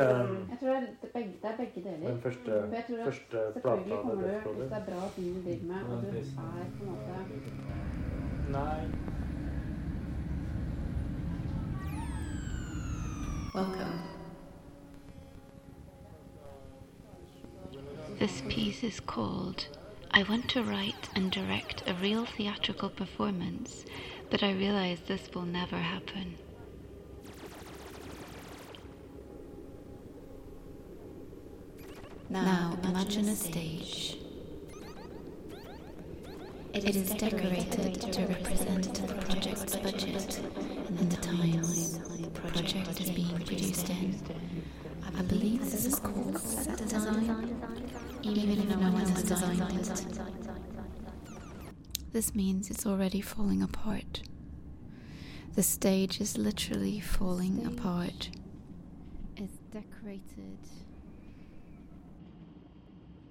Jeg tror det er, begge, det er begge deler. Den første, For jeg tror at første selvfølgelig plata kommer du, hvis det er bra ting du driver med, og du er på en måte Nei. Welcome. This piece is called I Want to Write and Direct a Real Theatrical Performance, but I realize this will never happen. Now imagine a stage. It is decorated to represent the project's budget and the times the project is being produced in. I believe this is called set design, even if no one has designed it. This means it's already falling apart. The stage is literally falling apart. It's decorated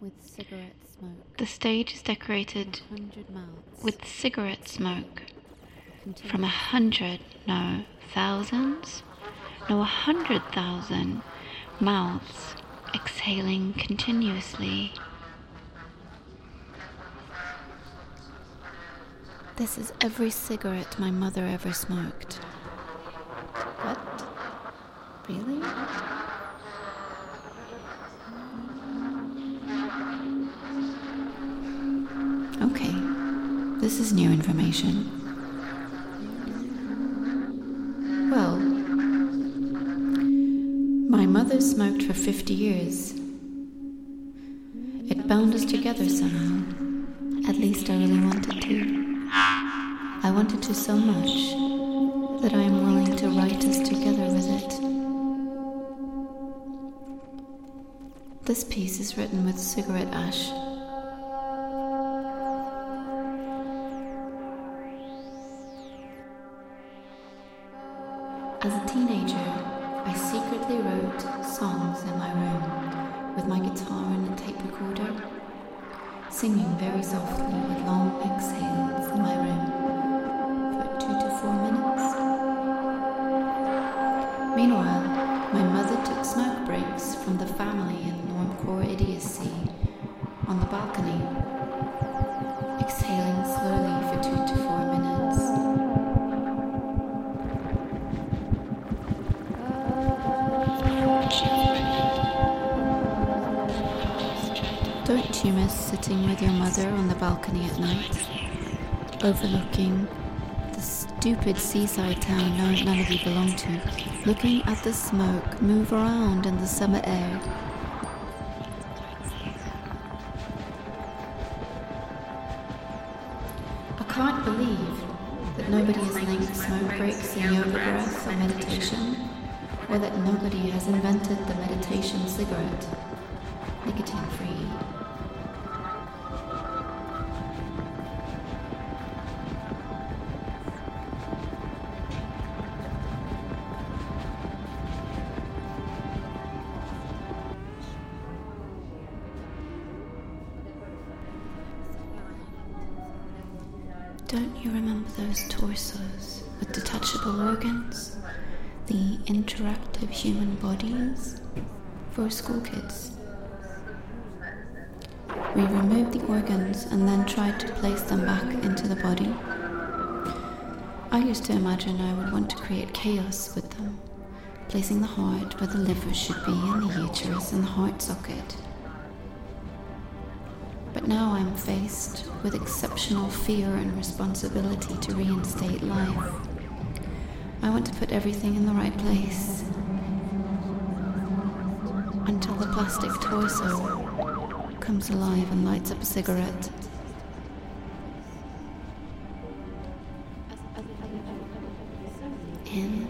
with cigarette smoke. The stage is decorated with cigarette smoke from a hundred, no, thousands, no, a hundred thousand mouths exhaling continuously. This is every cigarette my mother ever smoked. What? Really? Okay, this is new information. Well, my mother smoked for 50 years. It bound us together somehow. At least I really wanted to. I wanted to so much that I am willing to write us together with it. This piece is written with cigarette ash. As a teenager, I secretly wrote songs in my room with my guitar and a tape recorder, singing very softly with long exhales in my room for two to four minutes. Meanwhile, my mother took smoke breaks from the family in normcore idiocy on the balcony, Don't you miss sitting with your mother on the balcony at night, overlooking the stupid seaside town no, none of you belong to, looking at the smoke move around in the summer air? I can't believe that nobody has linked smoke breaks and yoga breath or meditation, or that nobody has invented the meditation cigarette, nicotine free. Don't you remember those torsos with detachable organs? The interactive human bodies for school kids. We removed the organs and then tried to place them back into the body. I used to imagine I would want to create chaos with them, placing the heart where the liver should be and the uterus and the heart socket. But now I'm faced with exceptional fear and responsibility to reinstate life. I want to put everything in the right place until the plastic torso comes alive and lights up a cigarette. In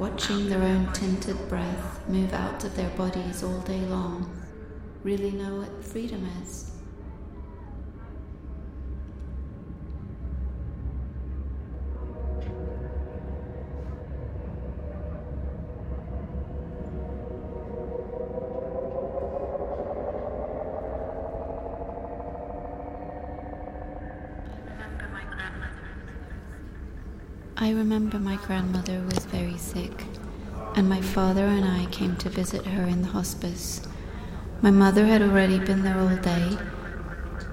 watching their own tinted breath move out of their bodies all day long, really know what freedom is? I remember my grandmother was very sick, and my father and I came to visit her in the hospice. My mother had already been there all day,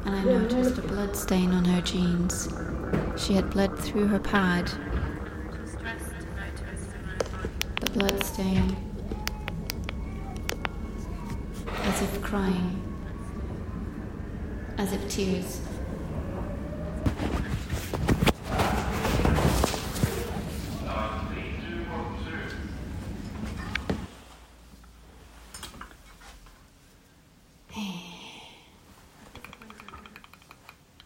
and I noticed a blood stain on her jeans. She had bled through her pad. The blood stain, as if crying, as if tears